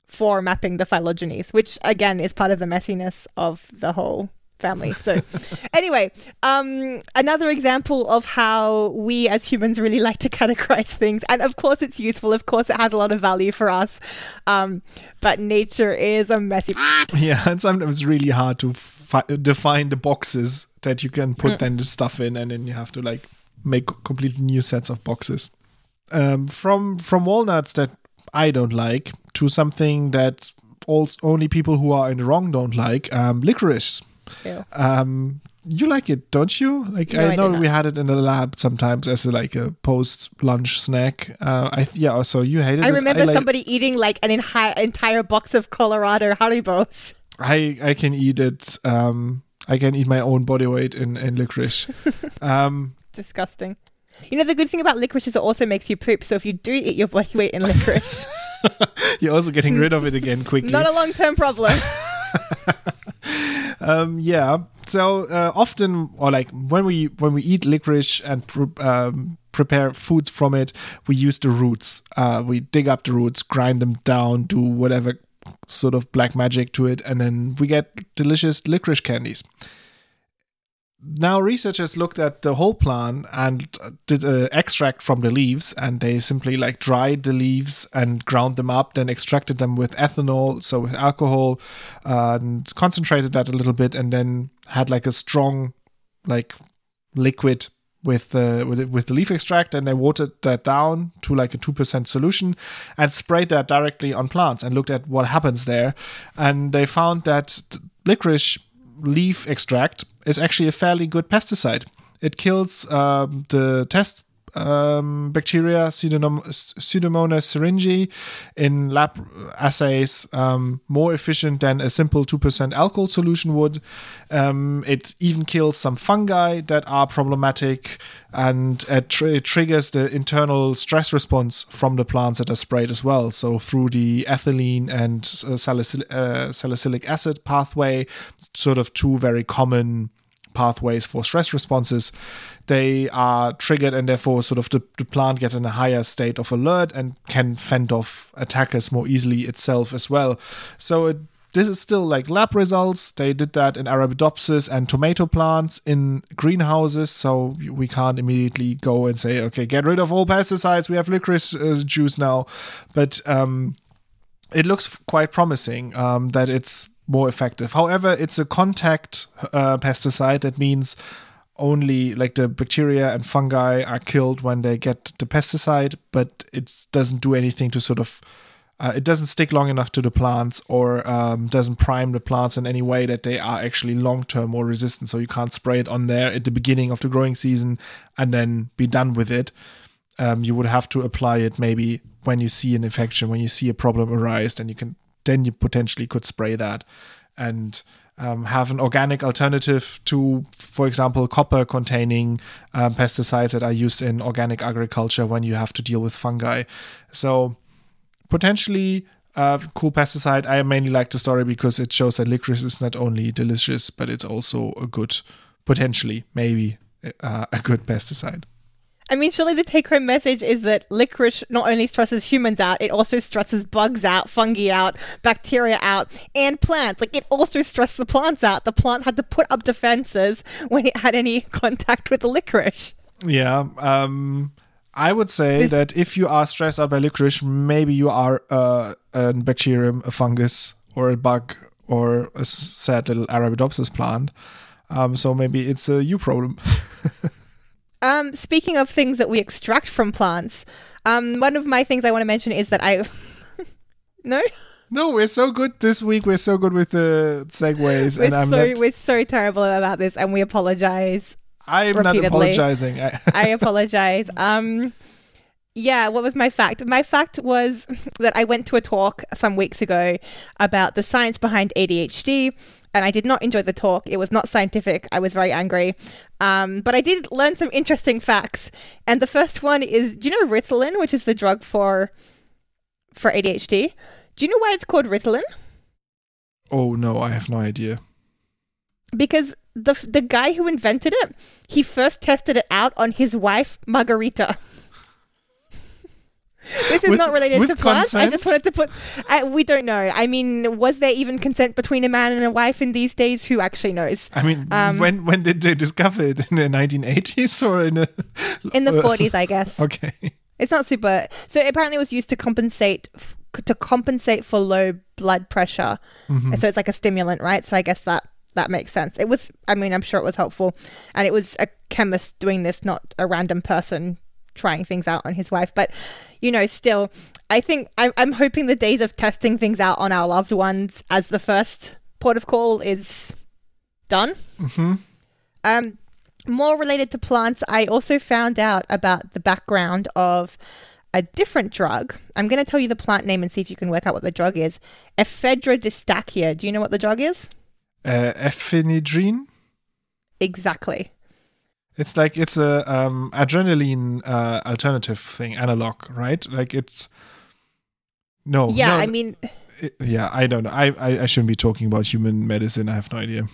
Speaker 1: for mapping the phylogenies, which again is part of the messiness of the whole family. So, anyway, um, another example of how we as humans really like to categorize things. And of course, it's useful. Of course, it has a lot of value for us. Um, but nature is a messy.
Speaker 2: Yeah, and sometimes it's really hard to fi- define the boxes that you can put mm. then the stuff in, and then you have to like make completely new sets of boxes. Um, from from walnuts that I don't like to something that all, only people who are in the wrong don't like um, licorice. Um, you like it, don't you? Like no, I know I we had it in the lab sometimes as a, like a post lunch snack. Uh, I yeah. So you hated
Speaker 1: I
Speaker 2: it.
Speaker 1: Remember I remember somebody eating like an entire entire box of Colorado Haribos.
Speaker 2: I I can eat it. Um, I can eat my own body weight in in licorice. um,
Speaker 1: Disgusting. You know the good thing about licorice is it also makes you poop. So if you do eat your body weight in licorice.
Speaker 2: You're also getting rid of it again quickly.
Speaker 1: Not a long term problem.
Speaker 2: um, yeah. So uh, often, or like when we when we eat licorice and um, prepare foods from it, we use the roots. Uh, we dig up the roots, grind them down, do whatever sort of black magic to it, and then we get delicious licorice candies now researchers looked at the whole plant and did an extract from the leaves and they simply like dried the leaves and ground them up then extracted them with ethanol so with alcohol uh, and concentrated that a little bit and then had like a strong like liquid with the with, with the leaf extract and they watered that down to like a 2% solution and sprayed that directly on plants and looked at what happens there. And they found that licorice leaf extract is actually a fairly good pesticide. It kills um, the test um, bacteria Pseudomonas syringae in lab assays um, more efficient than a simple 2% alcohol solution would. Um, it even kills some fungi that are problematic and it, tr- triggers the internal stress response from the plants that are sprayed as well. So, through the ethylene and uh, uh, salicylic acid pathway, sort of two very common pathways for stress responses, they are triggered and therefore sort of the, the plant gets in a higher state of alert and can fend off attackers more easily itself as well. So it this is still like lab results. They did that in Arabidopsis and tomato plants in greenhouses, so we can't immediately go and say, okay, get rid of all pesticides. We have licorice uh, juice now, but um, it looks quite promising um, that it's more effective. However, it's a contact uh, pesticide. That means only like the bacteria and fungi are killed when they get the pesticide, but it doesn't do anything to sort of uh, it doesn't stick long enough to the plants or um, doesn't prime the plants in any way that they are actually long term more resistant. So you can't spray it on there at the beginning of the growing season and then be done with it. Um, you would have to apply it maybe when you see an infection, when you see a problem arise, and you can then you potentially could spray that and um, have an organic alternative to, for example, copper containing um, pesticides that are used in organic agriculture when you have to deal with fungi. So potentially uh, cool pesticide. I mainly like the story because it shows that licorice is not only delicious, but it's also a good, potentially, maybe uh, a good pesticide.
Speaker 1: I mean, surely the take home message is that licorice not only stresses humans out, it also stresses bugs out, fungi out, bacteria out, and plants. Like, it also stressed the plants out. The plant had to put up defenses when it had any contact with the licorice.
Speaker 2: Yeah. Um, I would say this- that if you are stressed out by licorice, maybe you are uh, a bacterium, a fungus, or a bug, or a sad little Arabidopsis plant. Um, so maybe it's a you problem.
Speaker 1: um, speaking of things that we extract from plants, um, one of my things I want to mention is that I. no?
Speaker 2: No, we're so good this week. We're so good with the segues,
Speaker 1: we're
Speaker 2: and I'm
Speaker 1: so,
Speaker 2: not...
Speaker 1: we're so terrible about this, and we apologize.
Speaker 2: I'm
Speaker 1: repeatedly.
Speaker 2: not apologizing.
Speaker 1: I apologize. Um, yeah, what was my fact? My fact was that I went to a talk some weeks ago about the science behind ADHD, and I did not enjoy the talk. It was not scientific. I was very angry. Um, but I did learn some interesting facts. And the first one is do you know Ritalin, which is the drug for for ADHD? Do you know why it's called Ritalin?
Speaker 2: Oh no, I have no idea.
Speaker 1: Because the the guy who invented it, he first tested it out on his wife Margarita. this is
Speaker 2: with,
Speaker 1: not related to.
Speaker 2: Consent?
Speaker 1: I just wanted to put. I, we don't know. I mean, was there even consent between a man and a wife in these days? Who actually knows?
Speaker 2: I mean, um, when when did they discover it in the 1980s or in the
Speaker 1: in the 40s? I guess.
Speaker 2: Okay.
Speaker 1: It's not super. So apparently, it was used to compensate f- to compensate for low blood pressure.
Speaker 2: Mm-hmm.
Speaker 1: So it's like a stimulant, right? So I guess that that makes sense. It was, I mean, I'm sure it was helpful. And it was a chemist doing this, not a random person trying things out on his wife. But, you know, still, I think I'm, I'm hoping the days of testing things out on our loved ones as the first port of call is done.
Speaker 2: Mm-hmm.
Speaker 1: Um, more related to plants, I also found out about the background of a different drug. I'm going to tell you the plant name and see if you can work out what the drug is. Ephedra distachya. Do you know what the drug is?
Speaker 2: uh, epinephrine.
Speaker 1: Exactly.
Speaker 2: It's like it's a um, adrenaline uh, alternative thing, analog, right? Like it's no.
Speaker 1: Yeah,
Speaker 2: no,
Speaker 1: I mean,
Speaker 2: it, yeah, I don't know. I, I I shouldn't be talking about human medicine. I have no idea.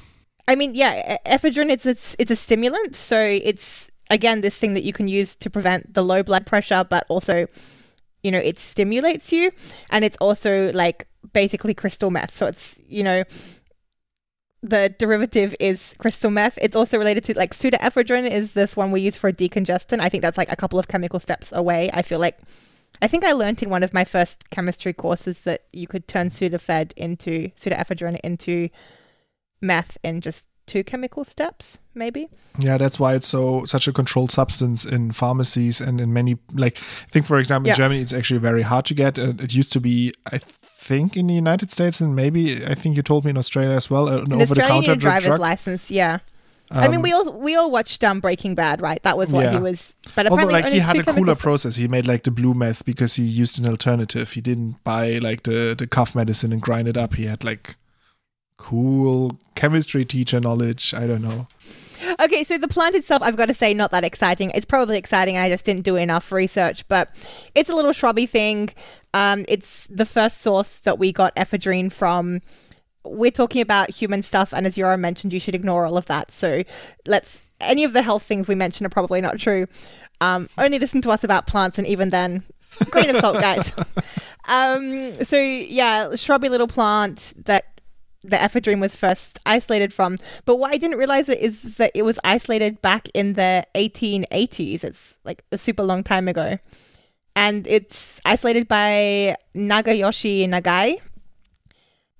Speaker 1: I mean, yeah, ephedrine. It's it's it's a stimulant, so it's again this thing that you can use to prevent the low blood pressure, but also, you know, it stimulates you, and it's also like basically crystal meth. So it's you know the derivative is crystal meth. It's also related to like pseudoephedrine is this one we use for decongestant. I think that's like a couple of chemical steps away. I feel like I think I learned in one of my first chemistry courses that you could turn Sudafed into pseudoephedrine into meth in just two chemical steps maybe
Speaker 2: yeah that's why it's so such a controlled substance in pharmacies and in many like i think for example
Speaker 1: Yeah.
Speaker 2: in germany it's actually very hard to get uh, it used to be i think in the united states and maybe i think you told me in australia as well uh, an over the counter
Speaker 1: driver's
Speaker 2: drug
Speaker 1: license. Yeah, I mean
Speaker 2: Um,
Speaker 1: we all we all watched um, Breaking Bad, right? That was what
Speaker 2: Yeah.
Speaker 1: he was. But
Speaker 2: Although, like he had a cooler process. He made like the blue meth because he used an alternative. He didn't buy like the the cough medicine and grind it up. He had like cool chemistry teacher knowledge. I don't know.
Speaker 1: Okay, so the plant itself, I've got to say, not that exciting. It's probably exciting. I just didn't do enough research, but it's a little shrubby thing. Um, it's the first source that we got ephedrine from we're talking about human stuff, and as Yoram mentioned, you should ignore all of that. So let's any of the health things we mentioned are probably not true. Um, only listen to us about plants, and even then, grain of salt, guys. um, so yeah, shrubby little plant that the ephedrine was first isolated from. But what I didn't realize is that it was isolated back in the 1880s. It's like a super long time ago. And it's isolated by Nagayoshi Nagai.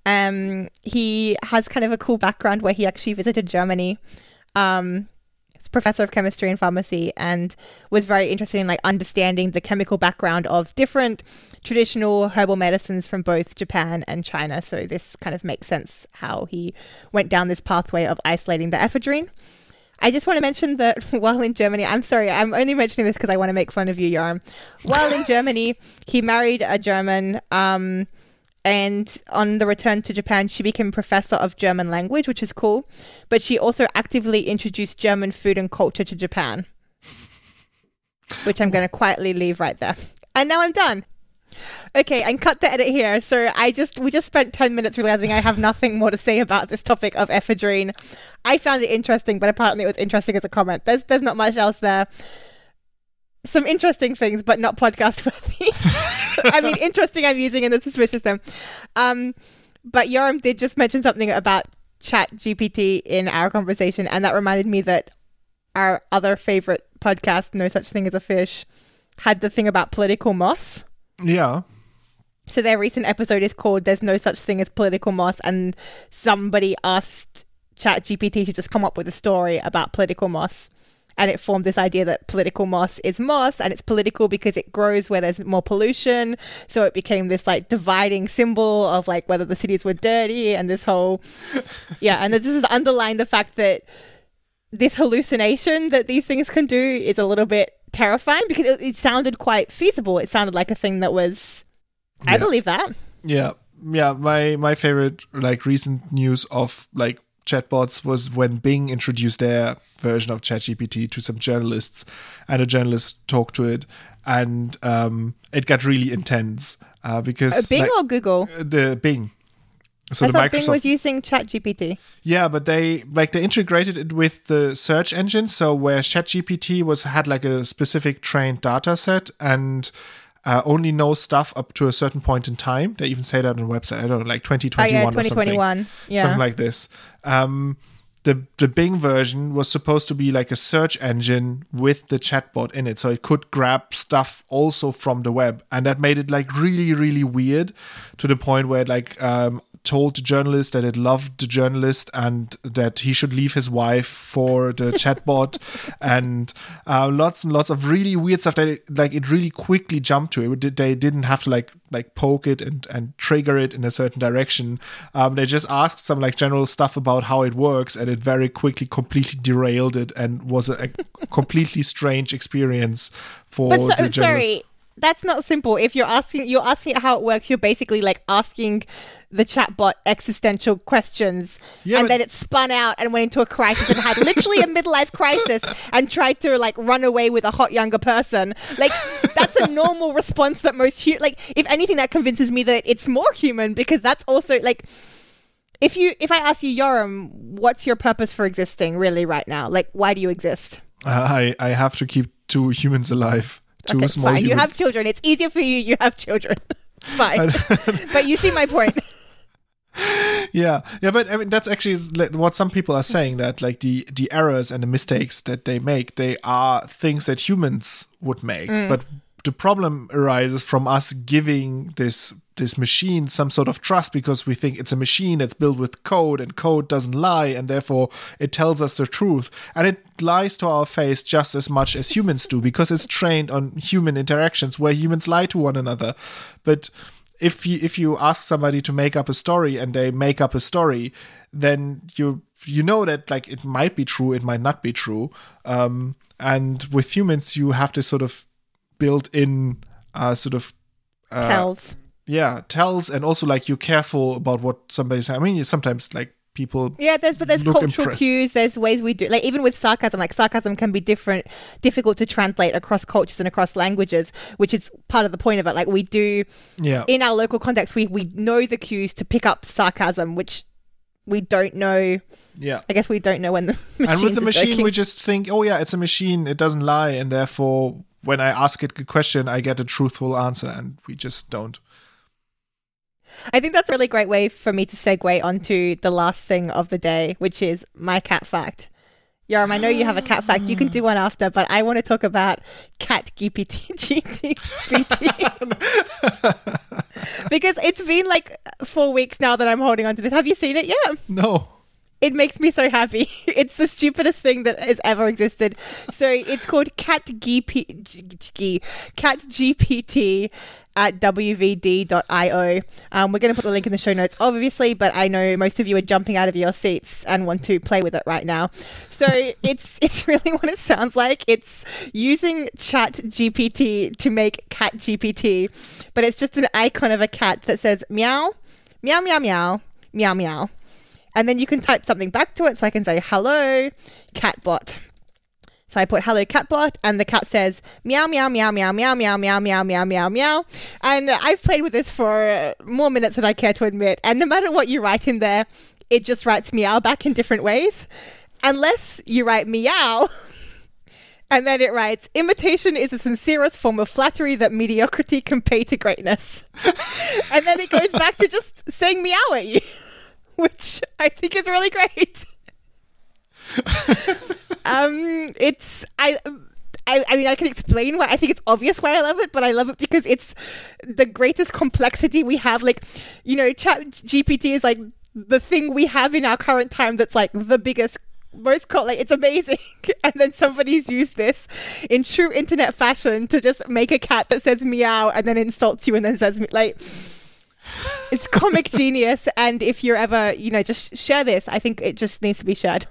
Speaker 1: Um, he has kind of a cool background where he actually visited Germany. Um, professor of chemistry and pharmacy and was very interested in like understanding the chemical background of different traditional herbal medicines from both Japan and China. So this kind of makes sense how he went down this pathway of isolating the ephedrine. I just want to mention that while in Germany, I'm sorry, I'm only mentioning this because I want to make fun of you, Yoram. While in Germany, he married a German. Um, and on the return to Japan, she became professor of German language, which is cool. But she also actively introduced German food and culture to Japan, which I'm going to quietly leave right there. And now I'm done. Okay, and cut the edit here. So I just we just spent ten minutes realizing I have nothing more to say about this topic of ephedrine. I found it interesting, but apparently it was interesting as a comment. There's there's not much else there some interesting things, but not podcast worthy. I mean, interesting. I'm using in the suspicious them. Um, but Yoram did just mention something about Chat GPT in our conversation, and that reminded me that our other favorite podcast, No Such Thing as a Fish, had the thing about political moss.
Speaker 2: Yeah.
Speaker 1: So their recent episode is called "There's No Such Thing as Political Moss," and somebody asked Chat GPT to just come up with a story about political moss and it formed this idea that political moss is moss and it's political because it grows where there's more pollution. So it became this like dividing symbol of like whether the cities were dirty and this whole yeah and it just underlined the fact that this hallucination that these things can do is a little bit terrifying because it, it sounded quite feasible. It sounded like a thing that was i believe that.
Speaker 2: Yeah. Yeah, my my favorite like recent news of like chatbots was when Bing introduced their version of ChatGPT to some journalists, and a journalist talked to it, and um, it got really intense uh,
Speaker 1: uh,
Speaker 2: because
Speaker 1: bing
Speaker 2: like,
Speaker 1: or google
Speaker 2: uh, the Bing. So
Speaker 1: i
Speaker 2: the
Speaker 1: thought bing
Speaker 2: Microsoft,
Speaker 1: was using ChatGPT.
Speaker 2: yeah, but they like they integrated it with the search engine. So where ChatGPT was had like a specific trained data set and uh, only knows stuff up to a certain point in time. They even say that on the website. I don't know, like
Speaker 1: oh
Speaker 2: 2021
Speaker 1: yeah
Speaker 2: or something
Speaker 1: 2021 yeah
Speaker 2: something like this. Um, the the Bing version was supposed to be like a search engine with the chatbot in it, so it could grab stuff also from the web, and that made it like really really weird to the point where it like um, told the journalist that it loved the journalist and that he should leave his wife for the chatbot, and uh, lots and lots of really weird stuff that it, like it really quickly jumped to. It they didn't have to like like poke it and and trigger it in a certain direction. Um, they just asked some like general stuff about how it works, and it very quickly completely derailed it and was a, a completely strange experience for
Speaker 1: But so,
Speaker 2: the journalist.
Speaker 1: sorry, that's not simple. If you're asking, you're asking how it works. You're basically like asking the chatbot existential questions,
Speaker 2: Yeah,
Speaker 1: and
Speaker 2: but-
Speaker 1: then it spun out and went into a crisis and had literally a midlife crisis and tried to like run away with a hot younger person. Like that's a normal response that most hu- like. If anything, that convinces me that it's more human because that's also like. If you, if I ask you, Yoram, what's your purpose for existing really right now? Like, why do you exist?
Speaker 2: Uh, I I have to keep two humans alive, two
Speaker 1: okay,
Speaker 2: small
Speaker 1: fine.
Speaker 2: humans.
Speaker 1: You have children. It's easier for you. You have children. fine. but you see my point.
Speaker 2: yeah. Yeah but i mean that's actually what some people are saying that like the the errors and the mistakes that they make they are things that humans would make. Mm. But the problem arises from us giving this this machine some sort of trust because we think it's a machine that's built with code and code doesn't lie and therefore it tells us the truth. And it lies to our face just as much as humans do because it's trained on human interactions where humans lie to one another. But if you if you ask somebody to make up a story and they make up a story then you you know that like it might be true it might not be true um, and with humans you have this sort of built in uh, sort of uh,
Speaker 1: Tells.
Speaker 2: yeah tells and also like you're careful about what somebody's i mean you sometimes like people
Speaker 1: Yeah, there's but there's cultural
Speaker 2: impressed.
Speaker 1: cues. There's ways we do like even with sarcasm. Like sarcasm can be different, difficult to translate across cultures and across languages, which is part of the point of it. Like we do
Speaker 2: yeah
Speaker 1: in our local context, we we know the cues to pick up sarcasm, which we don't know.
Speaker 2: Yeah.
Speaker 1: I guess we don't know when the
Speaker 2: and with the machine, we just think, oh yeah, it's a machine. It doesn't lie, and therefore, when I ask it a question, I get a truthful answer, and we just don't.
Speaker 1: I think that's a really great way for me to segue onto the last thing of the day, which is my cat fact. Yoram, I know you have a cat fact. You can do one after, but I want to talk about cat GPT. GPT. because it's been like four weeks now that I'm holding on to this. Have you seen it yet?
Speaker 2: No.
Speaker 1: It makes me so happy. It's the stupidest thing that has ever existed. So it's called Cat GPT, Cat GPT at wvd.io. Um, we're going to put the link in the show notes, obviously, but I know most of you are jumping out of your seats and want to play with it right now. So it's it's really what it sounds like. It's using Chat GPT to make Cat GPT, but it's just an icon of a cat that says meow, meow, meow, meow, meow, meow. And then you can type something back to it. So I can say, hello, catbot. So I put hello catbot and the cat says meow meow meow meow meow meow meow meow meow meow meow. And I've played with this for more minutes than I care to admit. And no matter what you write in there, it just writes meow back in different ways. Unless you write meow. And then it writes, imitation is the sincerest form of flattery that mediocrity can pay to greatness. and then it goes back to just saying meow at you, which I think is really great um, it's I. I, I mean, I can explain why I think it's obvious why I love it, but I love it because it's the greatest complexity we have. Like, you know, Chat GPT is like the thing we have in our current time that's like the biggest most co- like it's amazing and then somebody's used this in true internet fashion to just make a cat that says meow and then insults you and then says me- like it's comic genius and if you're ever you know just share this i think it just needs to be shared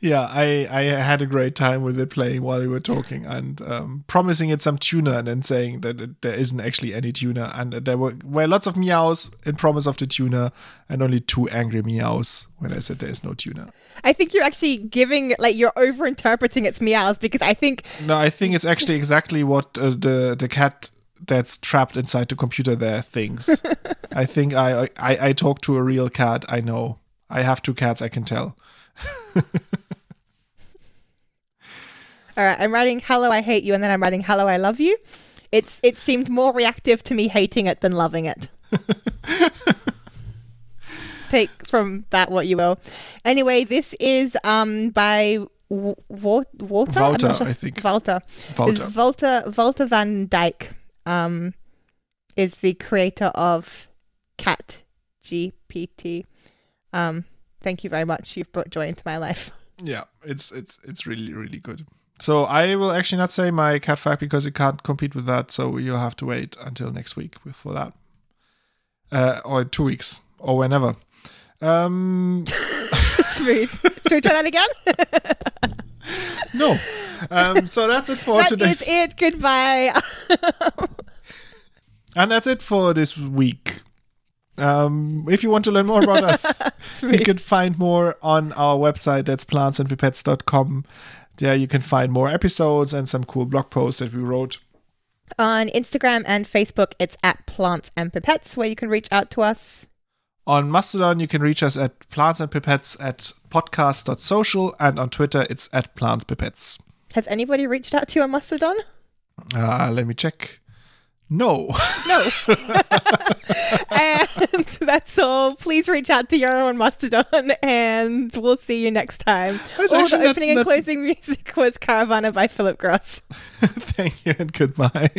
Speaker 2: yeah, I, I had a great time with it playing while we were talking and um, promising it some tuna and then saying that it, there isn't actually any tuna. And there were, were lots of meows in promise of the tuna and only two angry meows when I said there is no tuna.
Speaker 1: I think you're actually giving, like, you're over interpreting its meows because I think.
Speaker 2: No, I think it's actually exactly what uh, the, the cat that's trapped inside the computer there thinks. I think I, I, I talk to a real cat. I know. I have two cats, I can tell.
Speaker 1: All right, I'm writing "Hello, I hate you," and then I'm writing "Hello, I love you." It's it seemed more reactive to me hating it than loving it. Take from that what you will. Anyway, this is um by w- Walter.
Speaker 2: Walter, sure. I think.
Speaker 1: Walter.
Speaker 2: Walter.
Speaker 1: Walter. Walter van Dyke. Um, is the creator of Cat GPT. Um, thank you very much. You've brought joy into my life.
Speaker 2: Yeah, it's it's it's really really good. So I will actually not say my cat fact because it can't compete with that. So you'll have to wait until next week for that, uh, or two weeks or whenever. Um,
Speaker 1: Smooth. Should we try that again?
Speaker 2: no. Um, so that's it for
Speaker 1: that
Speaker 2: today.
Speaker 1: That is it. Goodbye.
Speaker 2: and that's it for this week. Um, if you want to learn more about us, you can find more on our website. That's plantsandpipettes.com. There you can find more episodes and some cool blog posts that we wrote.
Speaker 1: On Instagram and Facebook, it's at Plants and Pipettes, where you can reach out to us.
Speaker 2: On Mastodon, you can reach us at plants and pipettes at podcast.social, and on Twitter, it's at plantspipettes.
Speaker 1: Has anybody reached out to you on Mastodon?
Speaker 2: Uh, let me check. No.
Speaker 1: No. and that's all. Please reach out to your own Mastodon and we'll see you next time. Oh, the opening not, and closing music was Caravana by Philip Gross.
Speaker 2: Thank you and goodbye.